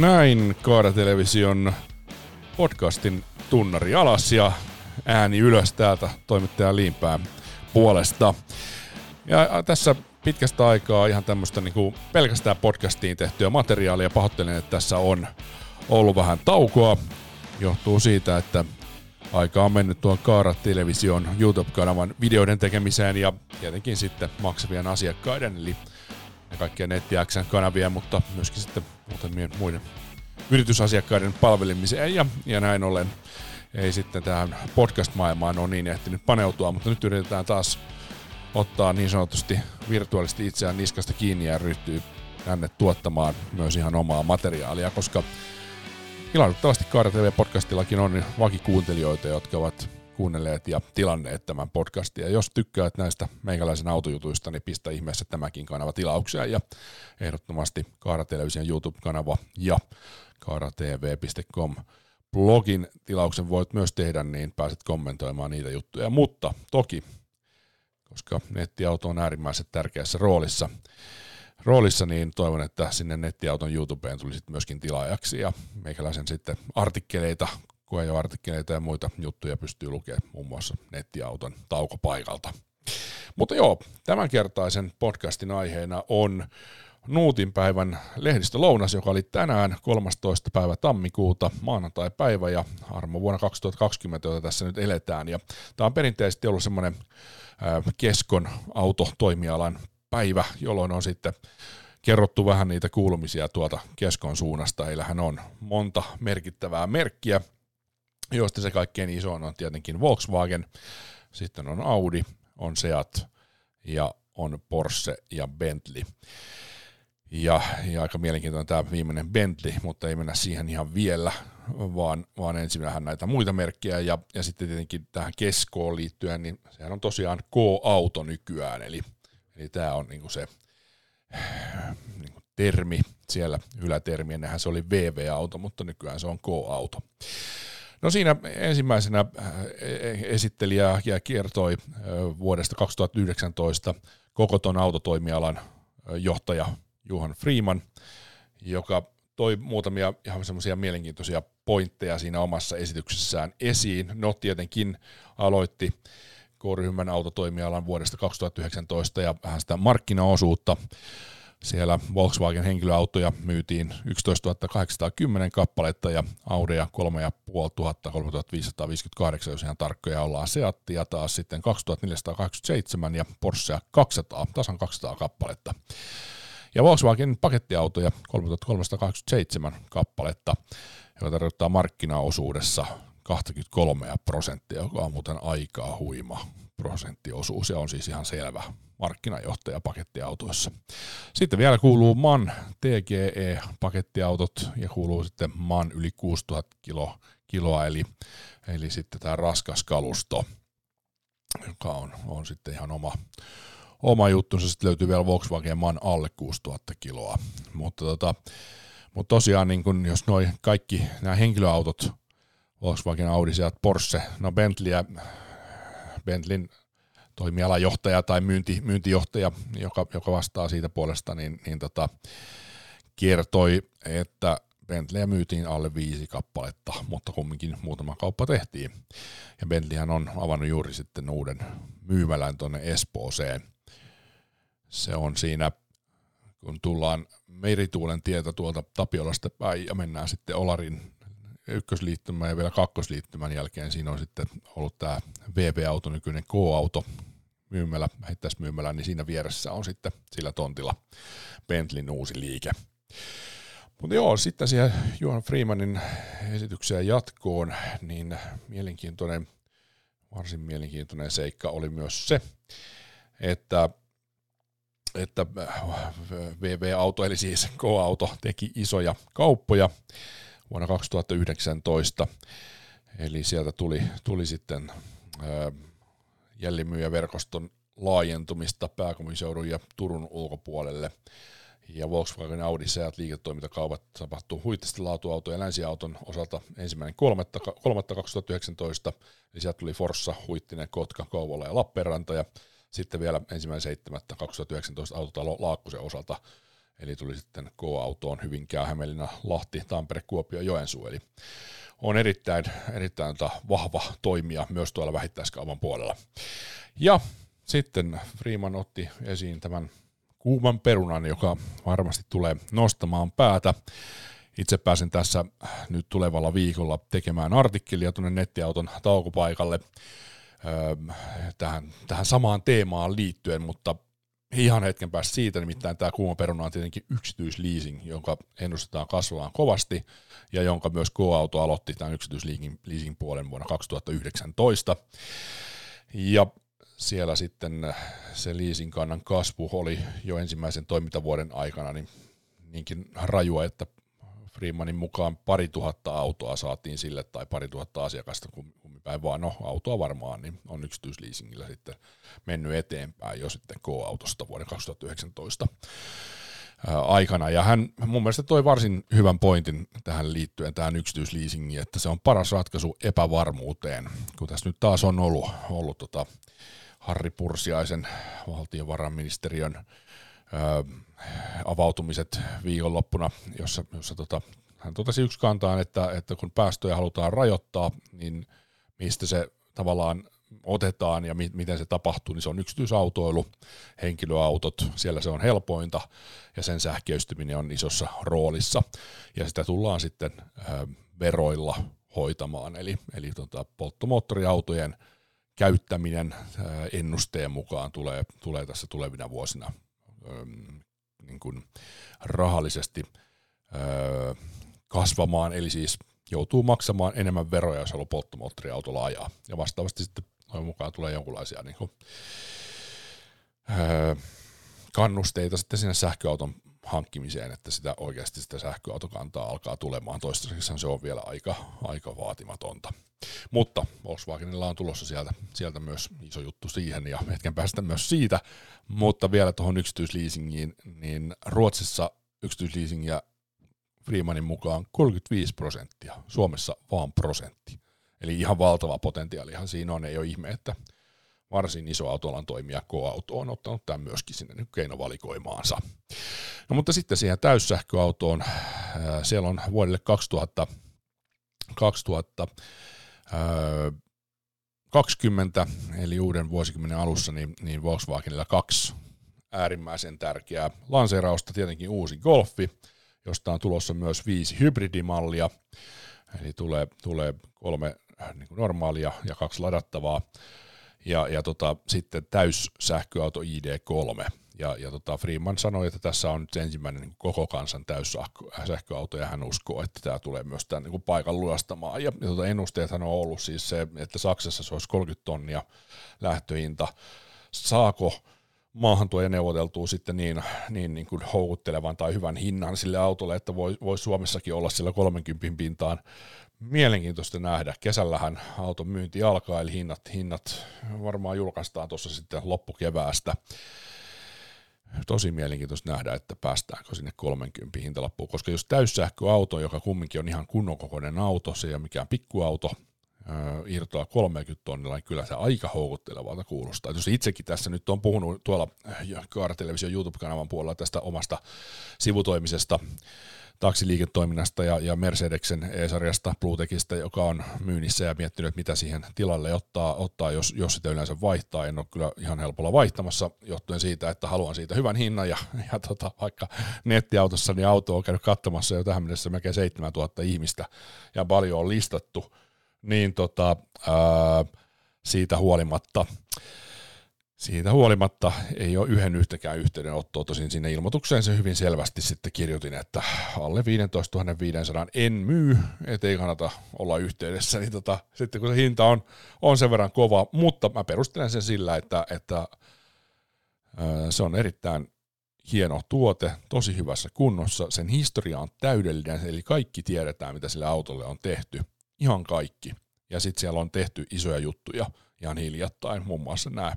Näin Kaara-television podcastin tunnari alas ja ääni ylös täältä toimittaja Liimpään puolesta. Ja tässä pitkästä aikaa ihan tämmöistä niin pelkästään podcastiin tehtyä materiaalia. Pahoittelen, että tässä on ollut vähän taukoa. Johtuu siitä, että aika on mennyt tuon Kaara Television YouTube-kanavan videoiden tekemiseen ja tietenkin sitten maksavien asiakkaiden, eli ja kaikkia nettiäksän kanavia, mutta myöskin sitten muutamien muiden yritysasiakkaiden palvelemiseen ja, ja näin ollen. Ei sitten tähän podcast-maailmaan ole niin ehtinyt paneutua, mutta nyt yritetään taas ottaa niin sanotusti virtuaalisesti itseään niskasta kiinni ja ryhtyy tänne tuottamaan myös ihan omaa materiaalia, koska ilahduttavasti Kaara TV-podcastillakin on vakikuuntelijoita, jotka ovat kuunnelleet ja tilanneet tämän podcastin. Ja jos tykkäät näistä meikäläisen autojutuista, niin pistä ihmeessä tämäkin kanava tilauksia ja ehdottomasti Kaara Television YouTube-kanava ja kaaratv.com blogin tilauksen voit myös tehdä, niin pääset kommentoimaan niitä juttuja. Mutta toki, koska nettiauto on äärimmäisen tärkeässä roolissa, roolissa, niin toivon, että sinne nettiauton YouTubeen tulisit myöskin tilaajaksi ja meikäläisen sitten artikkeleita, koejoartikkeleita ja muita juttuja pystyy lukemaan muun muassa nettiauton taukopaikalta. Mutta joo, tämänkertaisen podcastin aiheena on Nuutin päivän lehdistölounas, joka oli tänään 13. päivä tammikuuta, maanantai-päivä ja armo vuonna 2020, jota tässä nyt eletään. Ja tämä on perinteisesti ollut semmoinen keskon autotoimialan päivä, jolloin on sitten kerrottu vähän niitä kuulumisia tuolta keskon suunnasta. Heillähän on monta merkittävää merkkiä, joista se kaikkein iso on tietenkin Volkswagen, sitten on Audi, on Seat ja on Porsche ja Bentley. Ja, ja aika mielenkiintoinen tämä viimeinen Bentley, mutta ei mennä siihen ihan vielä, vaan, vaan ensin vähän näitä muita merkkejä. Ja, ja sitten tietenkin tähän keskoon liittyen, niin sehän on tosiaan K-auto nykyään, eli, eli tämä on niinku se niinku termi siellä, ylätermi, ennenhän se oli VV-auto, mutta nykyään se on K-auto. No siinä ensimmäisenä esittelijä ja kertoi vuodesta 2019 koko ton autotoimialan johtaja Juhan Freeman, joka toi muutamia ihan semmoisia mielenkiintoisia pointteja siinä omassa esityksessään esiin. No tietenkin aloitti K-ryhmän autotoimialan vuodesta 2019 ja vähän sitä markkinaosuutta. Siellä Volkswagen henkilöautoja myytiin 11 810 kappaletta ja Audeja 3500, 3558, jos ihan tarkkoja ollaan. Seattia taas sitten 2487 ja Porschea 200, tasan 200 kappaletta ja Volkswagen pakettiautoja 3387 kappaletta, joka tarkoittaa markkinaosuudessa 23 prosenttia, joka on muuten aika huima prosenttiosuus ja on siis ihan selvä markkinajohtaja pakettiautoissa. Sitten vielä kuuluu MAN TGE-pakettiautot ja kuuluu sitten MAN yli 6000 kilo, kiloa, eli, eli sitten tämä raskas kalusto, joka on, on sitten ihan oma, oma juttunsa. Sitten löytyy vielä Volkswagen Man alle 6000 kiloa. Mutta, tota, mutta tosiaan, niin kun, jos noi kaikki nämä henkilöautot, Volkswagen, Audi, Seat, Porsche, no Bentleyä, Bentleyn toimialajohtaja tai myynti, myyntijohtaja, joka, joka vastaa siitä puolesta, niin, niin tota, kertoi, että Bentleyä myytiin alle viisi kappaletta, mutta kumminkin muutama kauppa tehtiin. Ja Bentleyhän on avannut juuri sitten uuden myymälän tuonne Espooseen se on siinä, kun tullaan merituulen tietä tuolta Tapiolasta päin ja mennään sitten Olarin ykkösliittymän ja vielä kakkosliittymän jälkeen siinä on sitten ollut tämä VV-auto, nykyinen K-auto, myymälä, myymälä, niin siinä vieressä on sitten sillä tontilla Bentleyn uusi liike. Mutta joo, sitten siihen Johan Freemanin esitykseen jatkoon, niin mielenkiintoinen, varsin mielenkiintoinen seikka oli myös se, että että VV-auto, eli siis K-auto, teki isoja kauppoja vuonna 2019. Eli sieltä tuli, tuli sitten jällimyyjäverkoston laajentumista pääkomiseudun ja Turun ulkopuolelle. Ja Volkswagen Audi Seat liiketoimintakaupat tapahtuu huittisten laatuautojen ja länsiauton osalta ensimmäinen 3.2019. Eli sieltä tuli Forssa, Huittinen, Kotka, Kouvola ja Lappeenranta. Ja sitten vielä ensimmäinen 7.2019 autotalo Laakkusen osalta Eli tuli sitten K-autoon Hyvinkää, Hämeenlinna, Lahti, Tampere, Kuopio, Joensuu. Eli on erittäin, erittäin tota vahva toimija myös tuolla vähittäiskaupan puolella. Ja sitten Freeman otti esiin tämän kuuman perunan, joka varmasti tulee nostamaan päätä. Itse pääsen tässä nyt tulevalla viikolla tekemään artikkelia tuonne nettiauton taukopaikalle öö, tähän, tähän samaan teemaan liittyen, mutta ihan hetken päästä siitä, nimittäin tämä kuuma peruna on tietenkin yksityisleasing, jonka ennustetaan kasvamaan kovasti, ja jonka myös K-Auto aloitti tämän yksityisleasing puolen vuonna 2019. Ja siellä sitten se leasing kannan kasvu oli jo ensimmäisen toimintavuoden aikana niin niinkin rajua, että Freemanin mukaan pari tuhatta autoa saatiin sille tai pari tuhatta asiakasta, kummin päin vaan, no autoa varmaan, niin on yksityisleasingillä sitten mennyt eteenpäin jo sitten K-autosta vuoden 2019 aikana. Ja hän mun mielestä toi varsin hyvän pointin tähän liittyen, tähän yksityisleasingiin, että se on paras ratkaisu epävarmuuteen, kun tässä nyt taas on ollut, ollut tota Harri Pursiaisen valtiovarainministeriön avautumiset viikonloppuna, jossa, jossa tota, hän totesi yksi kantaan, että, että kun päästöjä halutaan rajoittaa, niin mistä se tavallaan otetaan ja mi- miten se tapahtuu, niin se on yksityisautoilu, henkilöautot, siellä se on helpointa ja sen sähköistyminen on isossa roolissa. Ja sitä tullaan sitten ö, veroilla hoitamaan, eli, eli tota, polttomoottoriautojen käyttäminen ennusteen mukaan tulee, tulee tässä tulevina vuosina niin kuin rahallisesti öö, kasvamaan, eli siis joutuu maksamaan enemmän veroja, jos haluaa polttomoottoriautolla ajaa. Ja vastaavasti sitten noin mukaan tulee jonkinlaisia niin kuin, öö, kannusteita sitten sinne sähköauton hankkimiseen, että sitä oikeasti sitä sähköautokantaa alkaa tulemaan. Toistaiseksi se on vielä aika, aika vaatimatonta. Mutta Volkswagenilla on tulossa sieltä, sieltä myös iso juttu siihen ja hetken päästä myös siitä. Mutta vielä tuohon yksityisleasingiin, niin Ruotsissa yksityisleasingia Freemanin mukaan 35 prosenttia, Suomessa vaan prosentti. Eli ihan valtava potentiaalihan siinä on, ei ole ihme, että varsin iso autolan toimija K-Auto on ottanut tämän myöskin sinne keinovalikoimaansa. No mutta sitten siihen täyssähköautoon, siellä on vuodelle 2000, 2000 20 eli uuden vuosikymmenen alussa, niin, niin Volkswagenilla kaksi äärimmäisen tärkeää lanseerausta, tietenkin uusi Golfi, josta on tulossa myös viisi hybridimallia, eli tulee, tulee kolme niin kuin normaalia ja kaksi ladattavaa, ja, ja tota, sitten täyssähköauto ID3, ja, ja tota Freeman sanoi, että tässä on nyt ensimmäinen niin koko kansan täyssähköauto, ja hän uskoo, että tämä tulee myös tämän niin paikan luostamaan. Ja, ja tota ennusteethan on ollut siis se, että Saksassa se olisi 30 tonnia lähtöhinta. Saako maahan tuo neuvoteltua sitten niin, niin, niin kuin houkuttelevan tai hyvän hinnan sille autolle, että voi, voi Suomessakin olla sillä 30 pintaan. Mielenkiintoista nähdä. Kesällähän auton myynti alkaa, eli hinnat, hinnat varmaan julkaistaan tuossa sitten loppukeväästä tosi mielenkiintoista nähdä, että päästäänkö sinne 30 hintalappuun, koska jos täyssähköauto, joka kumminkin on ihan kunnon kokoinen auto, se ei ole mikään pikkuauto, irtoaa 30 tonnilla, niin kyllä se aika houkuttelevalta kuulostaa. Jos itsekin tässä nyt on puhunut tuolla Kaara-television YouTube-kanavan puolella tästä omasta sivutoimisesta taksiliiketoiminnasta ja, ja Mercedeksen E-sarjasta, Bluetechista, joka on myynnissä ja miettinyt, mitä siihen tilalle ottaa, ottaa jos, jos sitä yleensä vaihtaa. En ole kyllä ihan helpolla vaihtamassa johtuen siitä, että haluan siitä hyvän hinnan ja, ja tota, vaikka nettiautossa niin auto on käynyt katsomassa jo tähän mennessä melkein 7000 ihmistä ja paljon on listattu, niin tota, ää, siitä huolimatta siitä huolimatta ei ole yhden yhtäkään yhteydenottoa, tosin sinne ilmoitukseen. Se hyvin selvästi sitten kirjoitin, että alle 15 500 en myy, ettei kannata olla yhteydessä, niin tota, sitten kun se hinta on, on sen verran kova, mutta mä perustelen sen sillä, että, että se on erittäin hieno tuote, tosi hyvässä kunnossa, sen historia on täydellinen, eli kaikki tiedetään, mitä sille autolle on tehty, ihan kaikki, ja sitten siellä on tehty isoja juttuja ihan hiljattain, muun muassa nämä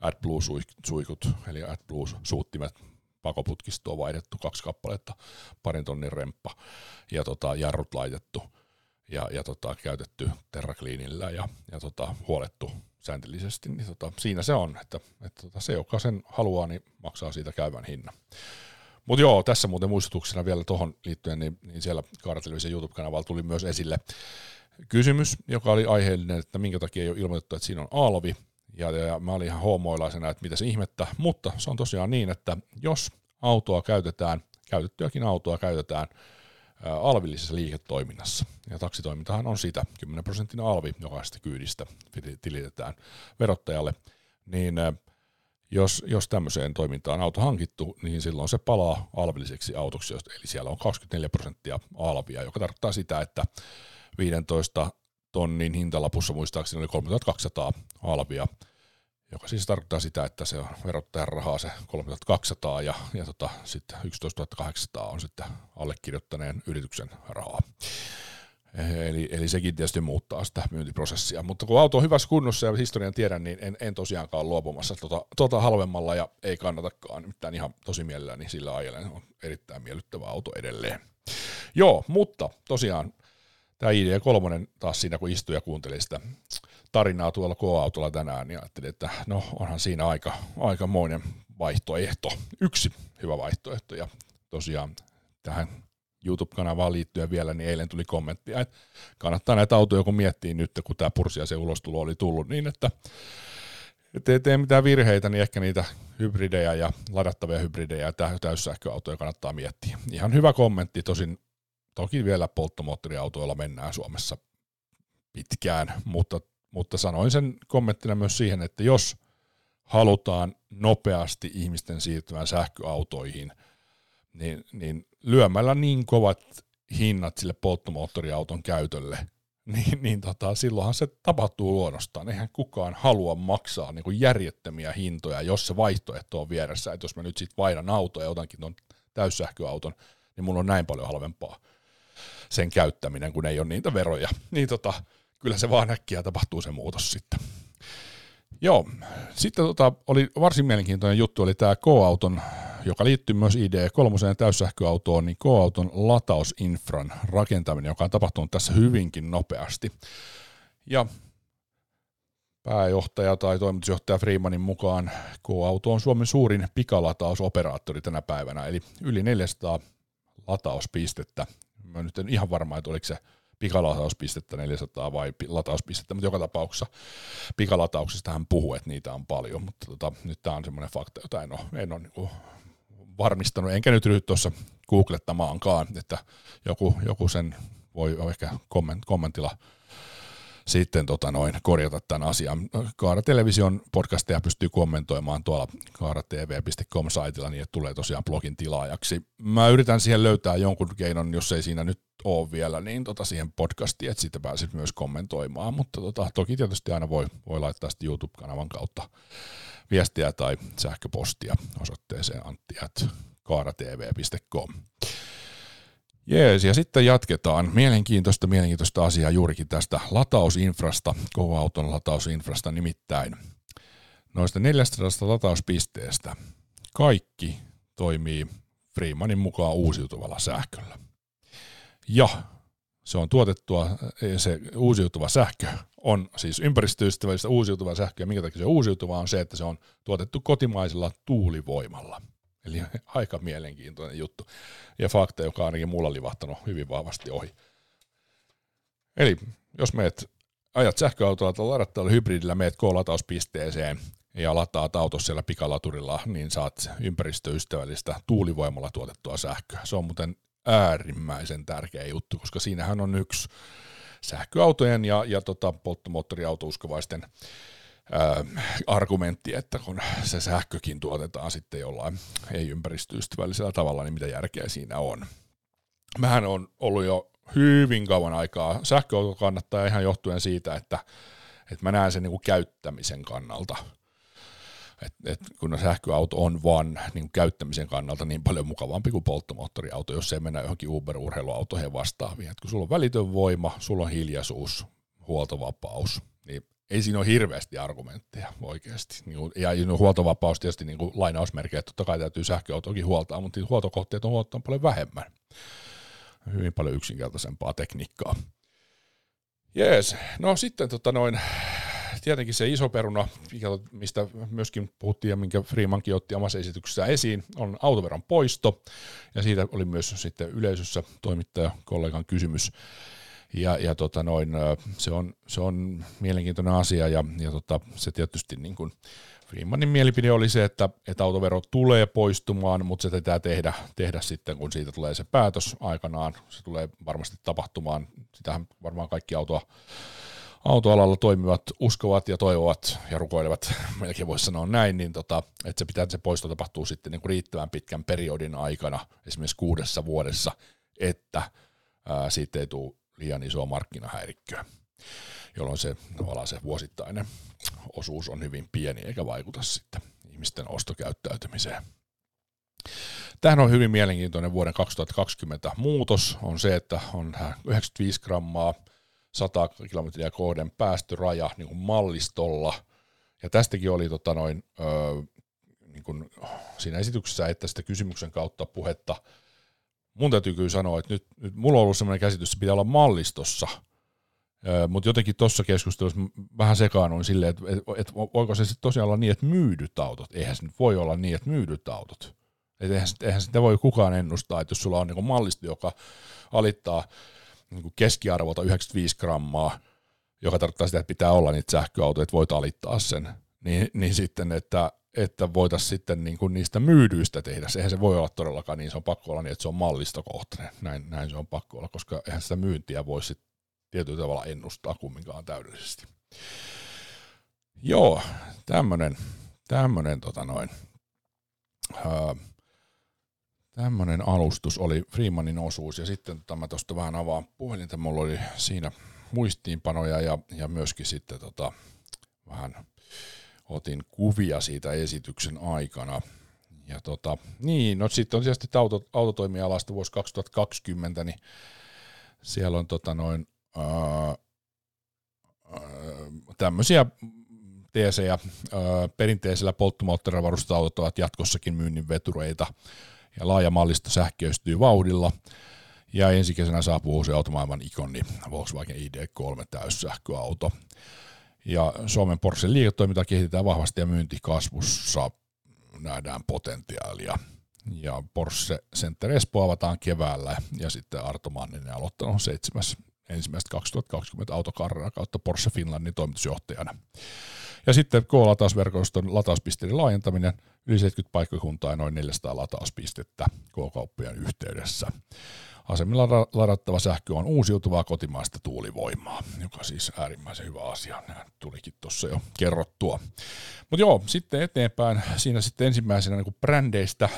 AdBlue-suikut, eli AdBlue-suuttimet pakoputkistoon vaihdettu kaksi kappaletta, parin tonnin remppa ja tota, jarrut laitettu ja, ja tota, käytetty terrakliinillä ja, ja tota, huolettu sääntillisesti, niin tota, siinä se on, että, että tota, se, joka sen haluaa, niin maksaa siitä käyvän hinnan. Mutta joo, tässä muuten muistutuksena vielä tuohon liittyen, niin, niin siellä Kaaratelevisen YouTube-kanavalla tuli myös esille kysymys, joka oli aiheellinen, että minkä takia ei ole ilmoitettu, että siinä on alvi, ja, ja mä olin ihan hoomoilaisena, että mitä se ihmettä, mutta se on tosiaan niin, että jos autoa käytetään, käytettyäkin autoa käytetään alvillisessa liiketoiminnassa, ja taksitoimintahan on sitä, 10 prosentin alvi jokaisesta kyydistä tilitetään verottajalle, niin jos, jos tämmöiseen toimintaan auto hankittu, niin silloin se palaa alvilliseksi autoksi, eli siellä on 24 prosenttia alvia, joka tarkoittaa sitä, että 15 tonnin hintalapussa muistaakseni oli 3200 alvia, joka siis tarkoittaa sitä, että se on verottajan rahaa se 3200 ja, ja tota, sitten 11 800 on sitten allekirjoittaneen yrityksen rahaa. Eli, eli sekin tietysti muuttaa sitä myyntiprosessia. Mutta kun auto on hyvässä kunnossa ja historian tiedän, niin en, en tosiaankaan ole luopumassa tuota, tuota halvemmalla ja ei kannatakaan. Nimittäin ihan tosi mielelläni sillä ajelen. On erittäin miellyttävä auto edelleen. Joo, mutta tosiaan tämä ID3 taas siinä, kun istui ja kuunteli sitä tarinaa tuolla K-autolla tänään, niin ajattelin, että no onhan siinä aika, aikamoinen vaihtoehto. Yksi hyvä vaihtoehto ja tosiaan tähän YouTube-kanavaan liittyen vielä, niin eilen tuli kommenttia, että kannattaa näitä autoja, kun miettii nyt, kun tämä pursia se ulostulo oli tullut, niin että ettei tee mitään virheitä, niin ehkä niitä hybridejä ja ladattavia hybridejä ja täyssähköautoja kannattaa miettiä. Ihan hyvä kommentti, tosin toki vielä polttomoottoriautoilla mennään Suomessa pitkään, mutta, mutta sanoin sen kommenttina myös siihen, että jos halutaan nopeasti ihmisten siirtyvän sähköautoihin, niin, niin lyömällä niin kovat hinnat sille polttomoottoriauton käytölle, niin, niin tota, silloinhan se tapahtuu luonnostaan. Eihän kukaan halua maksaa niin kuin järjettömiä hintoja, jos se vaihtoehto on vieressä. Että jos mä nyt sitten vaihdan autoa ja otankin tuon täyssähköauton, niin mulla on näin paljon halvempaa sen käyttäminen, kun ei ole niitä veroja. Niin tota, kyllä se vaan äkkiä tapahtuu se muutos sitten. Joo, sitten tota, oli varsin mielenkiintoinen juttu, oli tämä K-auton joka liittyy myös ID3 täyssähköautoon, niin K-auton latausinfran rakentaminen, joka on tapahtunut tässä hyvinkin nopeasti. Ja pääjohtaja tai toimitusjohtaja Freemanin mukaan K-auto on Suomen suurin pikalautausoperaattori tänä päivänä, eli yli 400 latauspistettä. Mä nyt en ihan varma, että oliko se pikalatauspistetä 400 vai latauspistettä, mutta joka tapauksessa pikalatauksista hän puhuu, että niitä on paljon, mutta tota, nyt tämä on semmoinen fakta, jota en ole, en ole niin varmistanut, enkä nyt ryhdy tuossa googlettamaankaan, että joku, joku sen voi ehkä komment, kommentilla sitten tota noin, korjata tämän asian. Kaara Television podcasteja pystyy kommentoimaan tuolla kaaratv.com-saitilla, niin että tulee tosiaan blogin tilaajaksi. Mä yritän siihen löytää jonkun keinon, jos ei siinä nyt ole vielä, niin tota siihen podcastiin, että siitä pääsit myös kommentoimaan, mutta tota, toki tietysti aina voi, voi laittaa sitten YouTube-kanavan kautta viestiä tai sähköpostia osoitteeseen antti.kaaratv.com. Jees, ja sitten jatketaan. Mielenkiintoista, mielenkiintoista asiaa juurikin tästä latausinfrasta, kova-auton latausinfrasta nimittäin. Noista 400 latauspisteestä kaikki toimii Freemanin mukaan uusiutuvalla sähköllä. Ja se on tuotettua, se uusiutuva sähkö on siis ympäristöystävällistä uusiutuvaa sähköä. Minkä takia se uusiutuva on se, että se on tuotettu kotimaisella tuulivoimalla. Eli aika mielenkiintoinen juttu. Ja fakta, joka ainakin mulla livahtanut hyvin vahvasti ohi. Eli jos meet, ajat sähköautolla tai ladattavalla hybridillä, meet K-latauspisteeseen ja lataat autossa siellä pikalaturilla, niin saat ympäristöystävällistä tuulivoimalla tuotettua sähköä. Se on muuten äärimmäisen tärkeä juttu, koska siinähän on yksi sähköautojen ja, ja tota, polttomoottoriautouskovaisten argumentti, että kun se sähkökin tuotetaan sitten jollain ei-ympäristöystävällisellä tavalla, niin mitä järkeä siinä on. Mähän on ollut jo hyvin kauan aikaa sähköauto kannattaa ihan johtuen siitä, että, että mä näen sen niin kuin käyttämisen kannalta – et, et kun sähköauto on vaan niin käyttämisen kannalta niin paljon mukavampi kuin polttomoottoriauto, jos ei mennä johonkin Uber-urheiluautoihin vastaaviin. Et kun sulla on välitön voima, sulla on hiljaisuus, huoltovapaus, ei siinä ole hirveästi argumentteja oikeasti. Niin ja huoltovapaus tietysti niin lainausmerkejä, että totta kai täytyy sähköautoakin huoltaa, mutta huoltokohteet on huoltaa paljon vähemmän. Hyvin paljon yksinkertaisempaa tekniikkaa. Jees, no sitten tota noin, tietenkin se iso peruna, mistä myöskin puhuttiin ja minkä Freemankin otti omassa esityksessään esiin, on autoveron poisto. Ja siitä oli myös sitten yleisössä toimittaja kollegan kysymys. Ja, ja tota noin, se, on, se on mielenkiintoinen asia ja, ja tota, se tietysti niin kuin Freemanin mielipide oli se, että, että autovero tulee poistumaan, mutta se pitää tehdä, tehdä sitten, kun siitä tulee se päätös aikanaan. Se tulee varmasti tapahtumaan. Sitähän varmaan kaikki autoa, autoalalla toimivat uskovat ja toivovat ja rukoilevat, melkein voisi sanoa näin, niin tota, että se pitää, se poisto tapahtuu sitten niin kuin riittävän pitkän periodin aikana, esimerkiksi kuudessa vuodessa, että ää, siitä ei tule liian isoa markkinahäirikköä, jolloin se, se vuosittainen osuus on hyvin pieni eikä vaikuta sitten ihmisten ostokäyttäytymiseen. Tähän on hyvin mielenkiintoinen vuoden 2020 muutos, on se, että on 95 grammaa 100 kilometriä kohden päästöraja niin kuin mallistolla, ja tästäkin oli tota noin, öö, niin kuin siinä esityksessä, että sitä kysymyksen kautta puhetta. Mun täytyy kyllä sanoa, että nyt, nyt mulla on ollut sellainen käsitys, että se pitää olla mallistossa – mutta jotenkin tuossa keskustelussa vähän sekaannuin silleen, että et, et, voiko se sitten tosiaan olla niin, että myydyt autot. Eihän se nyt voi olla niin, että myydyt autot. Et eihän, eihän sitä voi kukaan ennustaa, että jos sulla on niinku mallisto, joka alittaa niinku keskiarvolta 95 grammaa, joka tarkoittaa sitä, että pitää olla niitä sähköautoja, että voit alittaa sen, niin, niin sitten, että, että voitaisiin sitten niin kuin niistä myydyistä tehdä. Eihän se voi olla todellakaan niin, se on pakko olla niin, että se on mallistokohtainen. Näin, näin se on pakko olla, koska eihän sitä myyntiä voi sitten tietyllä tavalla ennustaa kumminkaan täydellisesti. Joo, tämmönen, tämmönen tota noin, ää, tämmönen alustus oli Freemanin osuus ja sitten tota, mä tuosta vähän avaan puhelinta, mulla oli siinä muistiinpanoja ja, ja myöskin sitten tota, vähän otin kuvia siitä esityksen aikana. Ja tota, niin, no sitten on tietysti auto, autotoimialasta vuosi 2020, niin siellä on tota noin tämmöisiä teesejä. Perinteisellä polttomoottorilla varustetut autot ovat jatkossakin myynnin vetureita ja laaja mallisto sähköistyy vauhdilla. Ja ensi kesänä saapuu uusi automaailman ikoni Volkswagen ID3 täyssähköauto. Ja Suomen Porsche liiketoiminta kehitetään vahvasti ja myyntikasvussa nähdään potentiaalia. Ja Porsche Center Espoo avataan keväällä ja sitten Arto Manninen aloittanut 7 ensimmäistä 2020 autokarraa kautta Porsche Finlandin toimitusjohtajana. Ja sitten K-latausverkoston latauspisteiden laajentaminen, yli 70 paikkakuntaa ja noin 400 latauspistettä K-kauppojen yhteydessä. Asemilla ladattava sähkö on uusiutuvaa kotimaista tuulivoimaa, joka siis äärimmäisen hyvä asia. Nämä tulikin tuossa jo kerrottua. Mutta joo, sitten eteenpäin. Siinä sitten ensimmäisenä niin brändeistä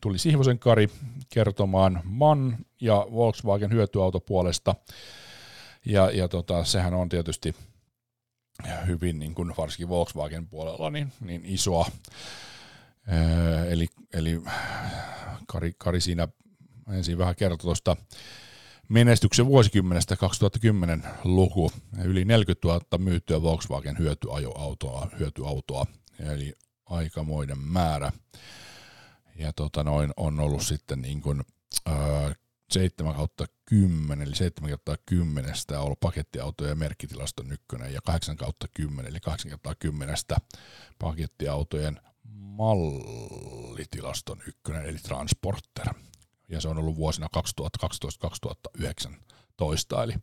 tuli Sihvosen Kari kertomaan MAN ja Volkswagen hyötyautopuolesta. Ja, ja tota, sehän on tietysti hyvin, niin kuin varsinkin Volkswagen puolella, niin, niin isoa. Eli, eli Kari, Kari siinä ensin vähän kertoi tuosta menestyksen vuosikymmenestä 2010 luku. Yli 40 000 myyttyä Volkswagen hyötyajoautoa, hyötyautoa, eli aikamoinen määrä. Ja tota noin, on ollut sitten niin kuin, ää, 7 kautta 10, eli 7 kautta 10 on ollut pakettiautoja ja merkkitilaston ykkönen, ja 8 kautta 10, eli 8 kautta 10 pakettiautojen mallitilaston ykkönen, eli Transporter ja se on ollut vuosina 2012-2019, eli,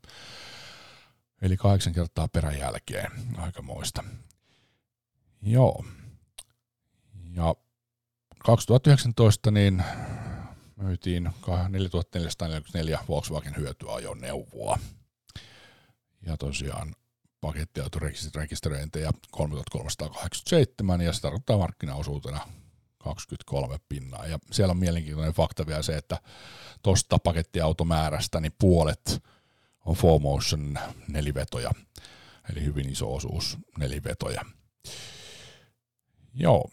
eli kahdeksan kertaa peräjälkeen, aika moista. Joo. Ja 2019 niin myytiin 4444 Volkswagen hyötyajoneuvoa. Ja tosiaan pakettiautorekisteröintejä 3387 ja se tarkoittaa markkinaosuutena 23 pinnaa. Ja siellä on mielenkiintoinen fakta vielä se, että tuosta pakettiautomäärästä niin puolet on 4Motion nelivetoja, eli hyvin iso osuus nelivetoja. Joo.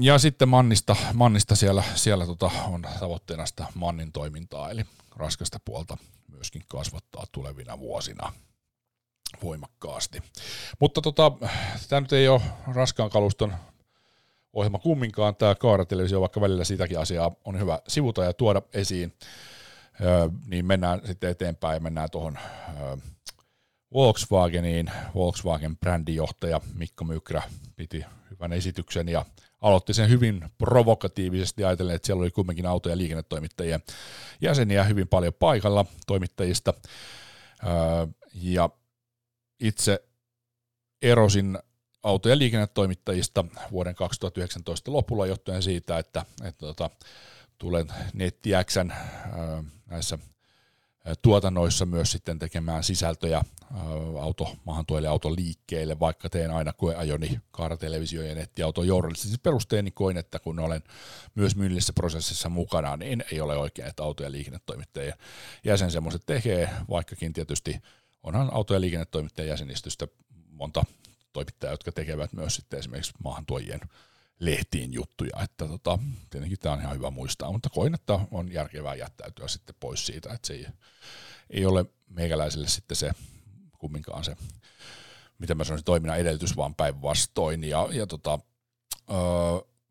Ja sitten Mannista, Mannista siellä, siellä tota on tavoitteena sitä Mannin toimintaa, eli raskasta puolta myöskin kasvattaa tulevina vuosina voimakkaasti. Mutta tota, tämä nyt ei ole raskaan kaluston ohjelma kumminkaan, tämä Kaaratelevisio, vaikka välillä sitäkin asiaa on hyvä sivuta ja tuoda esiin, niin mennään sitten eteenpäin mennään tuohon Volkswageniin. Volkswagen brändijohtaja Mikko Mykrä piti hyvän esityksen ja aloitti sen hyvin provokatiivisesti ajatellen, että siellä oli kumminkin auto- ja liikennetoimittajien jäseniä hyvin paljon paikalla toimittajista. Ja itse erosin auto- ja liikennetoimittajista vuoden 2019 lopulla johtuen siitä, että, että tota, tulen NettiXn näissä tuotannoissa myös sitten tekemään sisältöjä auto, maahantuojille autoliikkeille, vaikka teen aina koeajoni kaaratelevisio- ja nettiauto journalistisesti perusteeni koin, että kun olen myös myynnissä prosessissa mukana, niin ei ole oikein, että auto- ja liikennetoimittajien jäsen semmoiset tekee, vaikkakin tietysti onhan auto- ja liikennetoimittajien jäsenistöstä monta toimittajaa, jotka tekevät myös sitten esimerkiksi maahantuojien lehtiin juttuja, että tota, tietenkin tämä on ihan hyvä muistaa, mutta koin, että on järkevää jättäytyä sitten pois siitä, että se ei, ei ole meikäläiselle sitten se kumminkaan se, mitä mä sanoisin, toiminnan edellytys, vaan päinvastoin, ja, ja tota, öö,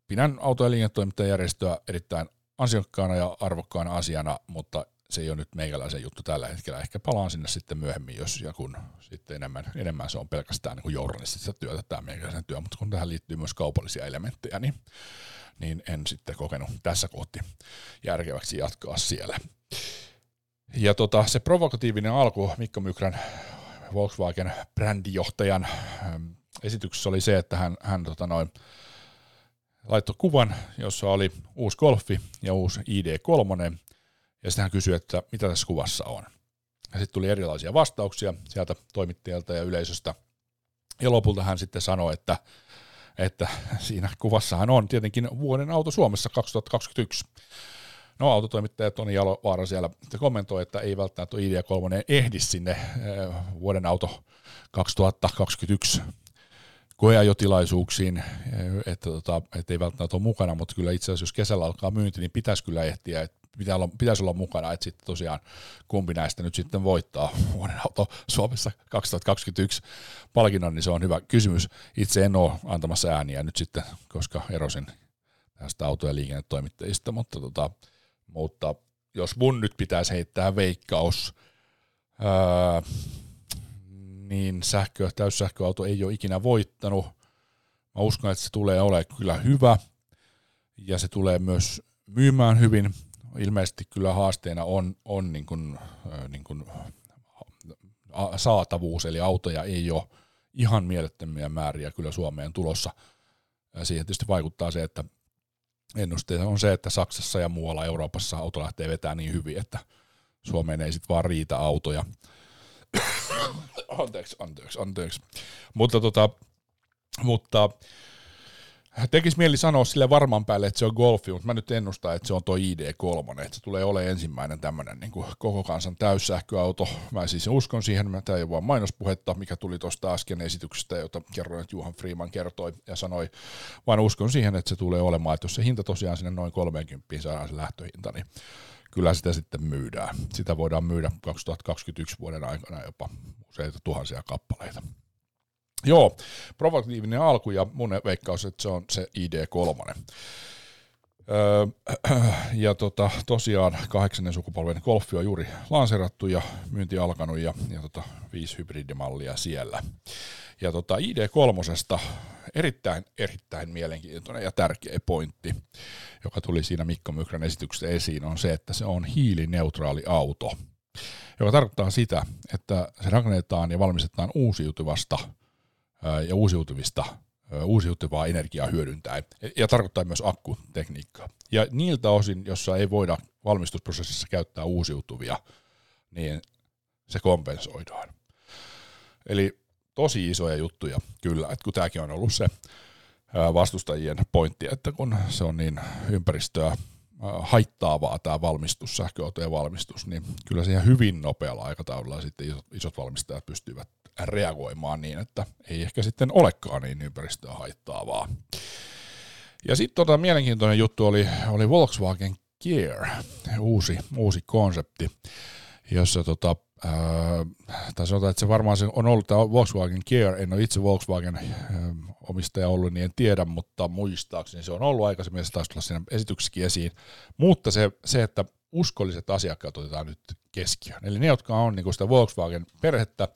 pidän auto- ja erittäin ansiokkaana ja arvokkaana asiana, mutta se ei ole nyt meikäläisen juttu tällä hetkellä. Ehkä palaan sinne sitten myöhemmin, jos ja kun sitten enemmän, enemmän se on pelkästään niin journalistista työtä tämä meikäläisen työ, mutta kun tähän liittyy myös kaupallisia elementtejä, niin, niin en sitten kokenut tässä kohti järkeväksi jatkaa siellä. Ja tota, se provokatiivinen alku Mikko Mykrän Volkswagen brändijohtajan ähm, esityksessä oli se, että hän, hän tota noin, laittoi kuvan, jossa oli uusi Golfi ja uusi ID3, ja sitten hän kysyi, että mitä tässä kuvassa on. Ja sitten tuli erilaisia vastauksia sieltä toimittajalta ja yleisöstä. Ja lopulta hän sitten sanoi, että, että siinä kuvassahan on tietenkin vuoden auto Suomessa 2021. No autotoimittaja Toni Jalovaara siellä kommentoi, että ei välttämättä ID3 ehdi sinne eh, vuoden auto 2021 koeajotilaisuuksiin, eh, että, tota, että ei välttämättä ole mukana, mutta kyllä itse asiassa jos kesällä alkaa myynti, niin pitäisi kyllä ehtiä, että pitää olla, pitäisi olla mukana, että sitten tosiaan kumpi näistä nyt sitten voittaa vuoden auto Suomessa 2021 palkinnon, niin se on hyvä kysymys. Itse en ole antamassa ääniä nyt sitten, koska erosin tästä auto- ja liikennetoimittajista, mutta, tota, mutta jos mun nyt pitäisi heittää veikkaus, ää, niin sähkö, täyssähköauto ei ole ikinä voittanut. Mä uskon, että se tulee olemaan kyllä hyvä ja se tulee myös myymään hyvin ilmeisesti kyllä haasteena on, on niin kuin, niin kuin saatavuus, eli autoja ei ole ihan mielettömiä määriä kyllä Suomeen tulossa. Siihen tietysti vaikuttaa se, että ennuste on se, että Saksassa ja muualla Euroopassa auto lähtee vetämään niin hyvin, että Suomeen ei sitten vaan riitä autoja. anteeksi, anteeksi, anteeksi. Mutta, tota, mutta Tekisi mieli sanoa sille varman päälle, että se on golfi, mutta mä nyt ennustan, että se on tuo ID3, että se tulee olemaan ensimmäinen tämmöinen niin koko kansan täyssähköauto. Mä siis uskon siihen, tämä ei ole vaan mainospuhetta, mikä tuli tuosta äsken esityksestä, jota kerroin, että Juhan Freeman kertoi ja sanoi, vaan uskon siihen, että se tulee olemaan, että jos se hinta tosiaan sinne noin 30 saadaan se lähtöhinta, niin kyllä sitä sitten myydään. Sitä voidaan myydä 2021 vuoden aikana jopa useita tuhansia kappaleita. Joo, provokatiivinen alku ja mun veikkaus, että se on se ID3. Öö, ja tota, tosiaan kahdeksannen sukupolven Golfi on juuri lanserattu ja myynti alkanut ja, ja tota, viisi hybridimallia siellä. Ja tota, ID3 erittäin, erittäin mielenkiintoinen ja tärkeä pointti, joka tuli siinä Mikko Mykrän esityksessä esiin, on se, että se on hiilineutraali auto, joka tarkoittaa sitä, että se rakennetaan ja valmistetaan uusiutuvasta – ja uusiutuvista, uusiutuvaa energiaa hyödyntää ja tarkoittaa myös akkutekniikkaa. Ja niiltä osin, jossa ei voida valmistusprosessissa käyttää uusiutuvia, niin se kompensoidaan. Eli tosi isoja juttuja kyllä, että kun tämäkin on ollut se vastustajien pointti, että kun se on niin ympäristöä haittaavaa tämä valmistus, sähköautojen valmistus, niin kyllä siihen hyvin nopealla aikataululla sitten isot, isot valmistajat pystyvät reagoimaan niin, että ei ehkä sitten olekaan niin ympäristöä haittaavaa. Ja sitten tota, mielenkiintoinen juttu oli, oli Volkswagen Gear, uusi, uusi konsepti, jossa tota, tai sanotaan, että se varmaan se on ollut tämä Volkswagen Gear, en ole itse Volkswagen omistaja ollut, niin en tiedä, mutta muistaakseni se on ollut aikaisemmin, se taisi tulla siinä esityksessäkin esiin, mutta se, se, että uskolliset asiakkaat otetaan nyt keskiöön, eli ne, jotka on niin sitä Volkswagen-perhettä,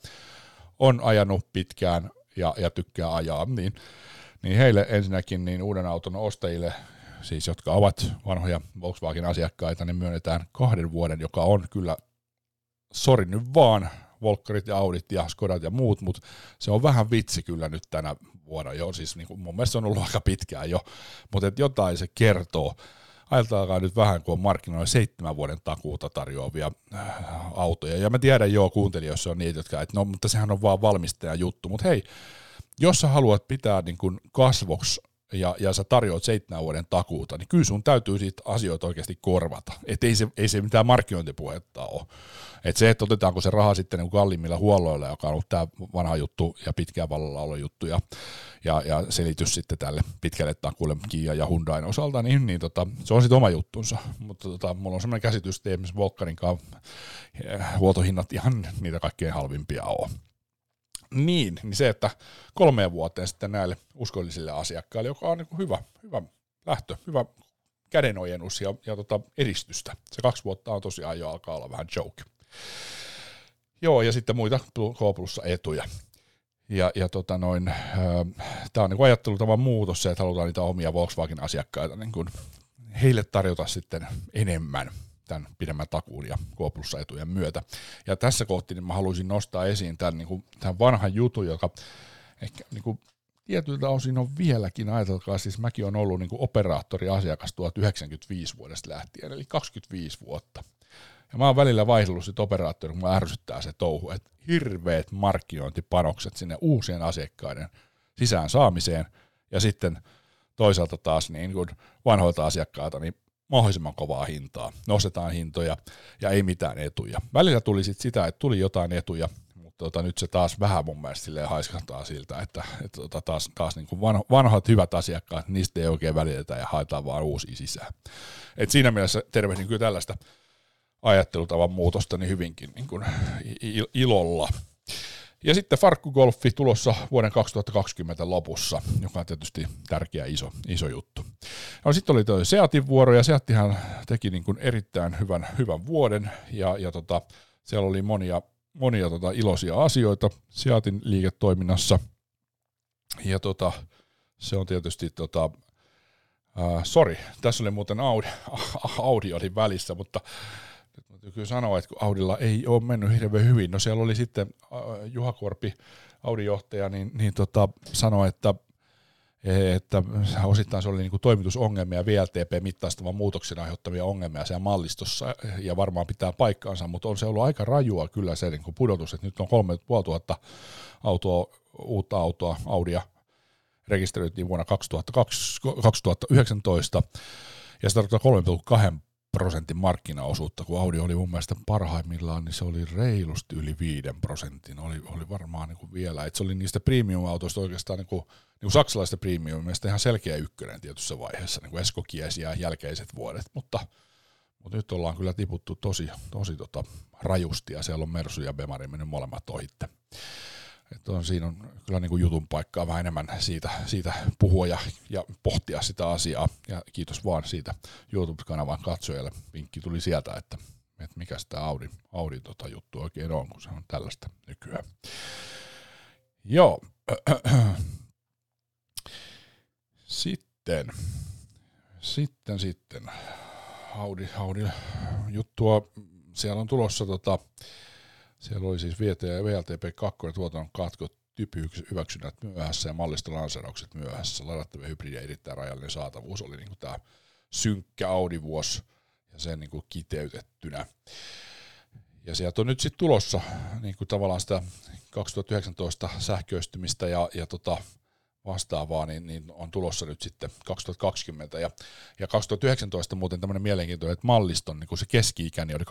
on ajanut pitkään ja, ja tykkää ajaa, niin, niin heille ensinnäkin niin uuden auton ostajille, siis jotka ovat vanhoja Volkswagen-asiakkaita, niin myönnetään kahden vuoden, joka on kyllä, sori nyt vaan, Volkkarit ja Audit ja Skodat ja muut, mutta se on vähän vitsi kyllä nyt tänä vuonna jo, siis niin kuin mun mielestä se on ollut aika pitkään jo, mutta jotain se kertoo. Ajatelkaa nyt vähän, kun on markkinoilla seitsemän vuoden takuuta tarjoavia äh, autoja. Ja mä tiedän joo kuuntelijoissa on niitä, jotka, että no, mutta sehän on vaan valmistajan juttu. Mutta hei, jos sä haluat pitää niin kasvoksi ja, ja sä tarjoat seitsemän vuoden takuuta, niin kyllä sun täytyy siitä asioita oikeasti korvata. Että ei se, ei se mitään markkinointipuhetta ole. Et se, että otetaanko se raha sitten niin kalliimmilla huolloilla, joka on ollut tämä vanha juttu ja pitkään vallalla ollut juttu ja, ja, ja selitys sitten tälle pitkälle takuulle Kia ja Hyundain osalta, niin, niin tota, se on sitten oma juttunsa. Mutta tota, mulla on sellainen käsitys, että esimerkiksi Volkkarin eh, huoltohinnat ihan niitä kaikkein halvimpia on. Niin, niin se, että kolmeen vuoteen sitten näille uskollisille asiakkaille, joka on niin hyvä, hyvä lähtö, hyvä kädenojennus ja, ja tota edistystä. Se kaksi vuotta on tosiaan jo alkaa olla vähän joke. Joo, ja sitten muita K etuja. Ja, ja tota noin, äh, tämä on niin ajattelutavan muutos se, että halutaan niitä omia Volkswagen-asiakkaita niin heille tarjota sitten enemmän tämän pidemmän takuun ja K etujen myötä. Ja tässä kohti niin mä haluaisin nostaa esiin tämän, niin kuin, tämän vanhan jutun, joka ehkä niin kuin, tietyiltä osin on vieläkin, ajatelkaa, siis mäkin on ollut niin operaattoriasiakas 1995 vuodesta lähtien, eli 25 vuotta. Ja mä oon välillä vaihdellut sit operaattori, kun mä ärsyttää se touhu, että hirveät markkinointipanokset sinne uusien asiakkaiden sisään saamiseen, ja sitten toisaalta taas niin kuin vanhoilta asiakkailta niin mahdollisimman kovaa hintaa, nostetaan hintoja ja ei mitään etuja. Välillä tuli sit sitä, että tuli jotain etuja, mutta tota, nyt se taas vähän mun mielestä haiskahtaa siltä, että, että tota, taas, taas niin kuin vanhat hyvät asiakkaat, niistä ei oikein välitetä ja haetaan vaan uusia sisään. Et siinä mielessä tervehdin kyllä tällaista ajattelutavan muutosta niin hyvinkin niin kuin ilolla. Ja sitten Farkkugolfi tulossa vuoden 2020 lopussa, joka on tietysti tärkeä iso, iso juttu. No, sitten oli toi Seatin vuoro, ja Seattihan teki niin kuin erittäin hyvän, hyvän vuoden, ja, ja tota, siellä oli monia, monia tota iloisia asioita Seatin liiketoiminnassa. Ja tota, se on tietysti tota, Uh, sorry, tässä oli muuten Audi, Audi oli välissä, mutta Täytyy kyllä sanoa, että kun Audilla ei ole mennyt hirveän hyvin, no siellä oli sitten Juha Korpi, Audi-johtaja, niin, niin tota, sanoi, että että osittain se oli niin kuin toimitusongelmia, VLTP-mittaistavan muutoksen aiheuttamia ongelmia siellä mallistossa, ja varmaan pitää paikkaansa, mutta on se ollut aika rajua kyllä se niin kuin pudotus, että nyt on 3500 autoa, uutta autoa, Audia rekisteröitiin vuonna 2020, 2019, ja se tarkoittaa 3,2 prosentin markkinaosuutta, kun Audi oli mun mielestä parhaimmillaan, niin se oli reilusti yli 5 prosentin. Oli, oli varmaan niin kuin vielä, että se oli niistä premium-autoista oikeastaan niin kuin, niin kuin saksalaista premium, mielestä ihan selkeä ykkönen tietyssä vaiheessa, niin kuin Esko ja jälkeiset vuodet, mutta, mutta nyt ollaan kyllä tiputtu tosi, tosi tota, rajusti ja siellä on Mersu ja Bemari mennyt molemmat ohitte. Että on, siinä on kyllä niin kuin jutun paikkaa vähän enemmän siitä, siitä puhua ja, ja pohtia sitä asiaa. Ja kiitos vaan siitä YouTube-kanavan katsojalle. Vinkki tuli sieltä, että, että mikä tämä Audi, Audi tota juttu oikein on, kun se on tällaista nykyään. Joo. Sitten, sitten, sitten. Audi, Audi juttua. Siellä on tulossa tota, siellä oli siis VT ja VLTP2 tuotannon katkot typyhyväksynnät myöhässä ja mallistolanseeraukset myöhässä. Ladattavia hybridejä erittäin rajallinen saatavuus oli niin tämä synkkä Audi-vuosi ja sen niin kuin kiteytettynä. Ja sieltä on nyt sitten tulossa niin kuin tavallaan sitä 2019 sähköistymistä ja, ja tota, vastaavaa, niin, niin, on tulossa nyt sitten 2020. Ja, ja 2019 muuten tämmöinen mielenkiintoinen, että malliston niin se keski-ikäni oli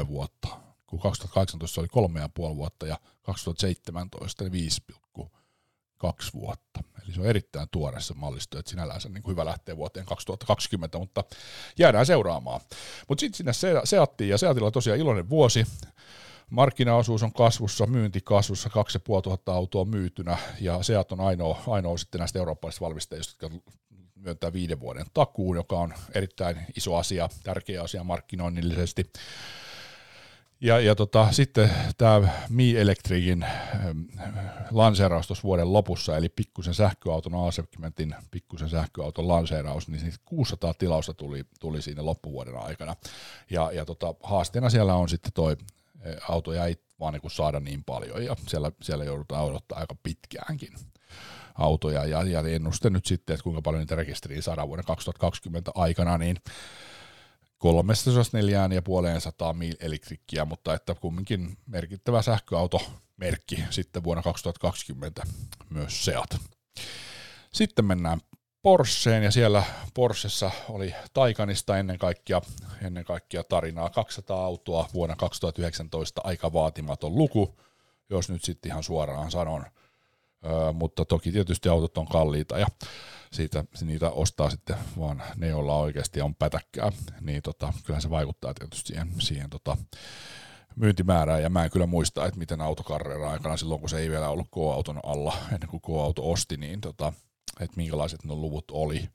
2,3 vuotta kun 2018 oli kolme ja puoli vuotta ja 2017 niin 5,2 vuotta. Eli se on erittäin tuore se mallisto, että sinällään se on niin hyvä lähteä vuoteen 2020, mutta jäädään seuraamaan. Mutta sitten sinne Seattiin, ja Seatilla on tosiaan iloinen vuosi. Markkinaosuus on kasvussa, myynti kasvussa, 2500 autoa myytynä, ja Seat on ainoa, ainoa sitten näistä eurooppalaisista valmistajista, jotka myöntää viiden vuoden takuun, joka on erittäin iso asia, tärkeä asia markkinoinnillisesti. Ja, ja tota, sitten tämä Mi Electricin ähm, lanseeraus tuossa vuoden lopussa, eli pikkusen sähköauton A-segmentin pikkusen sähköauton lanseeraus, niin 600 tilausta tuli, tuli siinä loppuvuoden aikana. Ja, ja tota, haasteena siellä on sitten toi auto jäi vaan niin saada niin paljon, ja siellä, siellä joudutaan odottaa aika pitkäänkin autoja, ja, ja ennuste nyt sitten, että kuinka paljon niitä rekisteriä saadaan vuoden 2020 aikana, niin 304 ja puoleen sataa elektrikkiä, mutta että kumminkin merkittävä sähköautomerkki sitten vuonna 2020 myös Seat. Sitten mennään Porscheen ja siellä Porschessa oli Taikanista ennen kaikkea, ennen kaikkea tarinaa 200 autoa vuonna 2019 aika vaatimaton luku, jos nyt sitten ihan suoraan sanon. Mutta toki tietysti autot on kalliita ja siitä niitä ostaa sitten vaan ne, joilla oikeasti on pätäkkää, niin tota, kyllä se vaikuttaa tietysti siihen, siihen tota, myyntimäärään, ja mä en kyllä muista, että miten autokarreera aikana silloin, kun se ei vielä ollut K-auton alla, ennen kuin K-auto osti, niin tota, että minkälaiset ne luvut oli.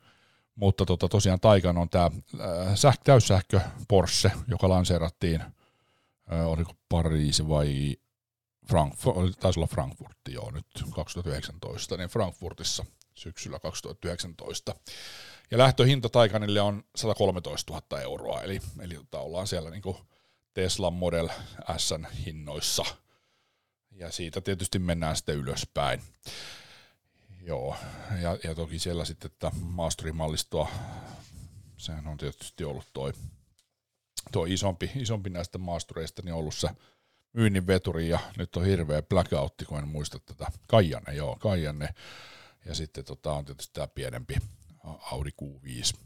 Mutta tota, tosiaan Taikan on tämä äh, säh- täyssähkö Porsche, joka lanseerattiin, äh, oliko Pariisi vai Frankfurt, taisi olla Frankfurtti joo nyt 2019, niin Frankfurtissa syksyllä 2019. Ja lähtöhinta Taikanille on 113 000 euroa, eli, eli tota, ollaan siellä niin Tesla Model S hinnoissa. Ja siitä tietysti mennään sitten ylöspäin. Joo, ja, ja toki siellä sitten että maasturimallistoa, sehän on tietysti ollut toi, toi isompi, isompi näistä maastureista, niin ollut se myynnin veturi, ja nyt on hirveä blackoutti, kun en muista tätä, Kaijanne, joo, Kaijanne, ja sitten tota, on tietysti tämä pienempi Audi Q5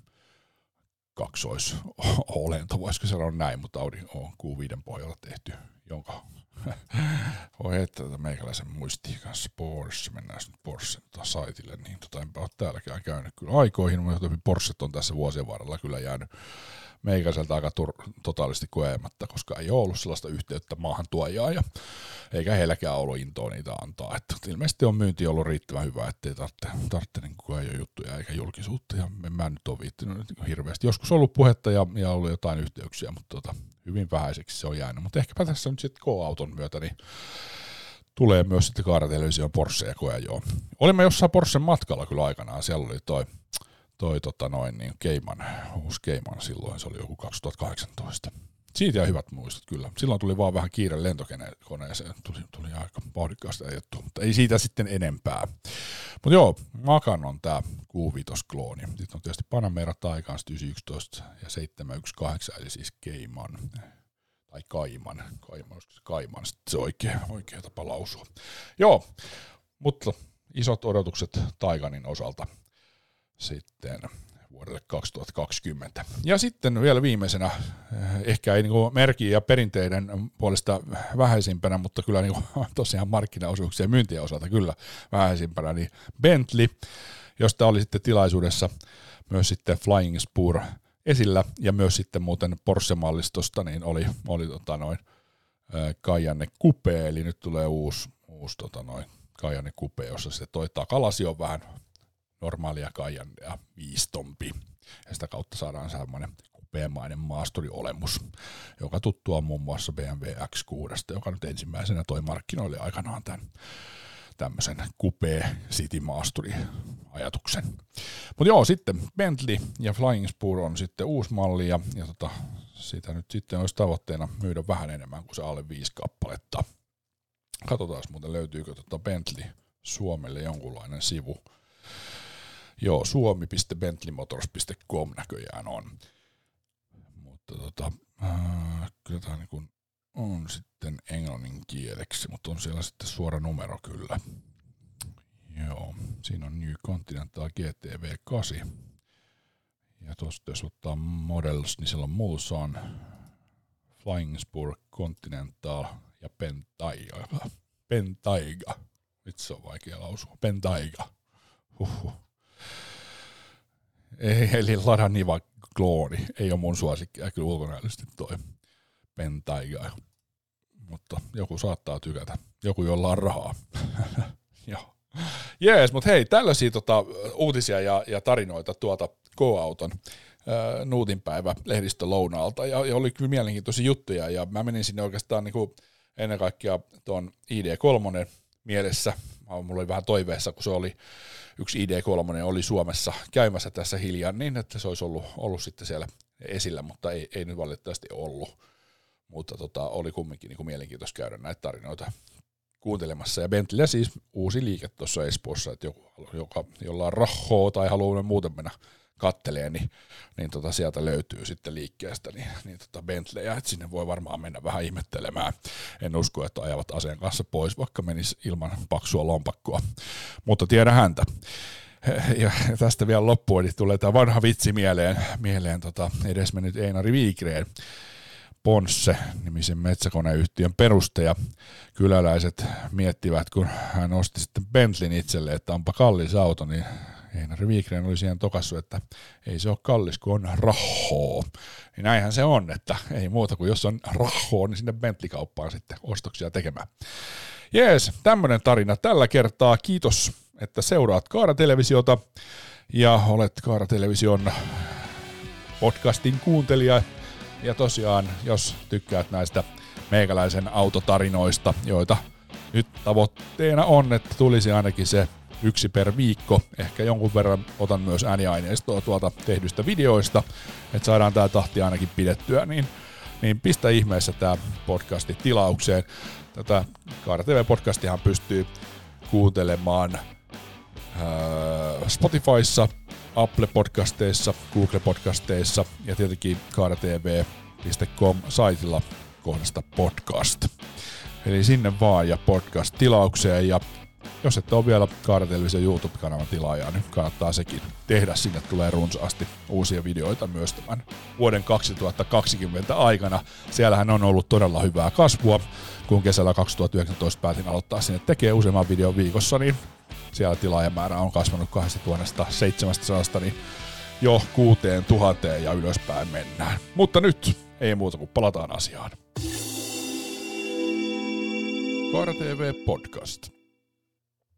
kaksoisolento, voisiko sanoa näin, mutta Audi on Q5 pohjalla tehty, jonka voi että tätä meikäläisen muistiin kanssa Porsche, mennään nyt Porsche tota saitille, niin tota enpä ole täälläkään käynyt kyllä aikoihin, mutta Porsche on tässä vuosien varrella kyllä jäänyt meikäiseltä aika tur- totaalisti koematta, koska ei ole ollut sellaista yhteyttä maahan tuojaa ja eikä heilläkään ollut intoa niitä antaa. Että ilmeisesti on myynti ollut riittävän hyvä, ettei tarvitse, tarvitse niin ei ole juttuja eikä julkisuutta ja mä nyt ole viittinyt hirveästi. Joskus ollut puhetta ja, ja ollut jotain yhteyksiä, mutta tota, hyvin vähäiseksi se on jäänyt. Mutta ehkäpä tässä nyt sitten K-auton myötä niin tulee myös sitten kaaratelevision Porsche ja koja joo. Olimme jossain Porschen matkalla kyllä aikanaan, siellä oli toi toi tota noin, niin Keiman, uusi Keiman silloin, se oli joku 2018. Siitä jäi hyvät muistot kyllä. Silloin tuli vaan vähän kiire lentokoneeseen, tuli, tuli aika vauhdikkaasti ajettua, mutta ei siitä sitten enempää. Mutta joo, Makan on tämä Q5-klooni. Sitten on tietysti Panamera Taycan 911 ja 718, eli siis Keiman tai Kaiman, Kaiman, Kaiman, sitten se oikea, oikea tapa lausua. Joo, mutta isot odotukset Taikanin osalta sitten vuodelle 2020. Ja sitten vielä viimeisenä, eh, ehkä ei niin merkki ja perinteiden puolesta vähäisimpänä, mutta kyllä niin tosiaan markkinaosuuksia ja myyntien osalta kyllä vähäisimpänä, niin Bentley, josta oli sitten tilaisuudessa myös sitten Flying Spur esillä, ja myös sitten muuten Porsche-mallistosta, niin oli, oli tota noin, Kajanne Coupe, eli nyt tulee uusi, uusi tota noin, Kajanne Coupe, jossa se toi takalasi on vähän normaalia kaijan ja viistompi. Ja sitä kautta saadaan semmoinen kupeamainen maasturiolemus, joka tuttua muun muassa BMW X6, joka nyt ensimmäisenä toi markkinoille aikanaan tämän tämmöisen kupee city maasturi ajatuksen. Mutta joo, sitten Bentley ja Flying Spur on sitten uusi malli ja, ja tota, sitä nyt sitten olisi tavoitteena myydä vähän enemmän kuin se alle viisi kappaletta. Katsotaan muuten löytyykö tota Bentley Suomelle jonkunlainen sivu Joo, suomi.bentley.motors.com näköjään on. Mutta tota, äh, kyllä tämä niin on sitten englannin kieleksi, mutta on siellä sitten suora numero kyllä. Joo, siinä on New Continental GTV 8. Ja tuosta jos ottaa Models, niin siellä on Mulsanne, Flying Spur, Continental ja Pentaiga. Pentaiga. Vitsi on vaikea lausua. Pentaiga. Huhhuh. Eli Lada Niva Glory ei ole mun suosikki, ja kyllä ulkonäöllisesti toi Pentaiga. Mutta joku saattaa tykätä. Joku, jolla on rahaa. Joo. Jees, mutta hei, tällaisia tota, uutisia ja, ja tarinoita tuota Go-auton Nuutinpäivä lehdistölounaalta ja, ja oli kyllä mielenkiintoisia juttuja ja mä menin sinne oikeastaan niin kuin ennen kaikkea tuon ID3 mielessä. Mulla oli vähän toiveessa, kun se oli yksi ID3 oli Suomessa käymässä tässä hiljaa, niin että se olisi ollut, ollut sitten siellä esillä, mutta ei, ei nyt valitettavasti ollut. Mutta tota, oli kumminkin niin kuin mielenkiintoista käydä näitä tarinoita kuuntelemassa. Ja Bentley siis uusi liike tuossa Espoossa, että joku, joka, jolla on rahoa tai haluaa muuten mennä kattelee, niin, niin tota sieltä löytyy sitten liikkeestä niin, niin tota Bentleyä, että sinne voi varmaan mennä vähän ihmettelemään. En usko, että ajavat aseen kanssa pois, vaikka menisi ilman paksua lompakkoa, mutta tiedä häntä. Ja tästä vielä loppuun, niin tulee tämä vanha vitsi mieleen, mieleen tota, edesmennyt Einari Viikreen, Ponsse, nimisen metsäkoneyhtiön perustaja. Kyläläiset miettivät, kun hän osti sitten Bentleyn itselle, että onpa kallis auto, niin Einari Viikreen oli siihen tokassu, että ei se ole kallis, kun on rahoo. Niin näinhän se on, että ei muuta kuin jos on rahoo, niin sinne Bentley-kauppaan sitten ostoksia tekemään. Jees, tämmöinen tarina tällä kertaa. Kiitos, että seuraat Kaara-televisiota ja olet Kaara-television podcastin kuuntelija. Ja tosiaan, jos tykkäät näistä meikäläisen autotarinoista, joita nyt tavoitteena on, että tulisi ainakin se yksi per viikko. Ehkä jonkun verran otan myös ääniaineistoa tuolta tehdyistä videoista, että saadaan tämä tahti ainakin pidettyä, niin, niin pistä ihmeessä tämä podcasti tilaukseen. Tätä Kaara TV-podcastihan pystyy kuuntelemaan Spotifyssa, Apple-podcasteissa, Google-podcasteissa ja tietenkin kaaratv.com-saitilla kohdasta podcast. Eli sinne vaan ja podcast-tilaukseen ja jos et ole vielä Kaaratelvisen YouTube-kanavan tilaaja, niin kannattaa sekin tehdä. Sinne tulee runsaasti uusia videoita myös tämän vuoden 2020 aikana. Siellähän on ollut todella hyvää kasvua. Kun kesällä 2019 päätin aloittaa sinne tekee useamman videon viikossa, niin siellä tilaajamäärä on kasvanut 2700 niin jo 6000 ja ylöspäin mennään. Mutta nyt ei muuta kuin palataan asiaan. Kaara TV Podcast.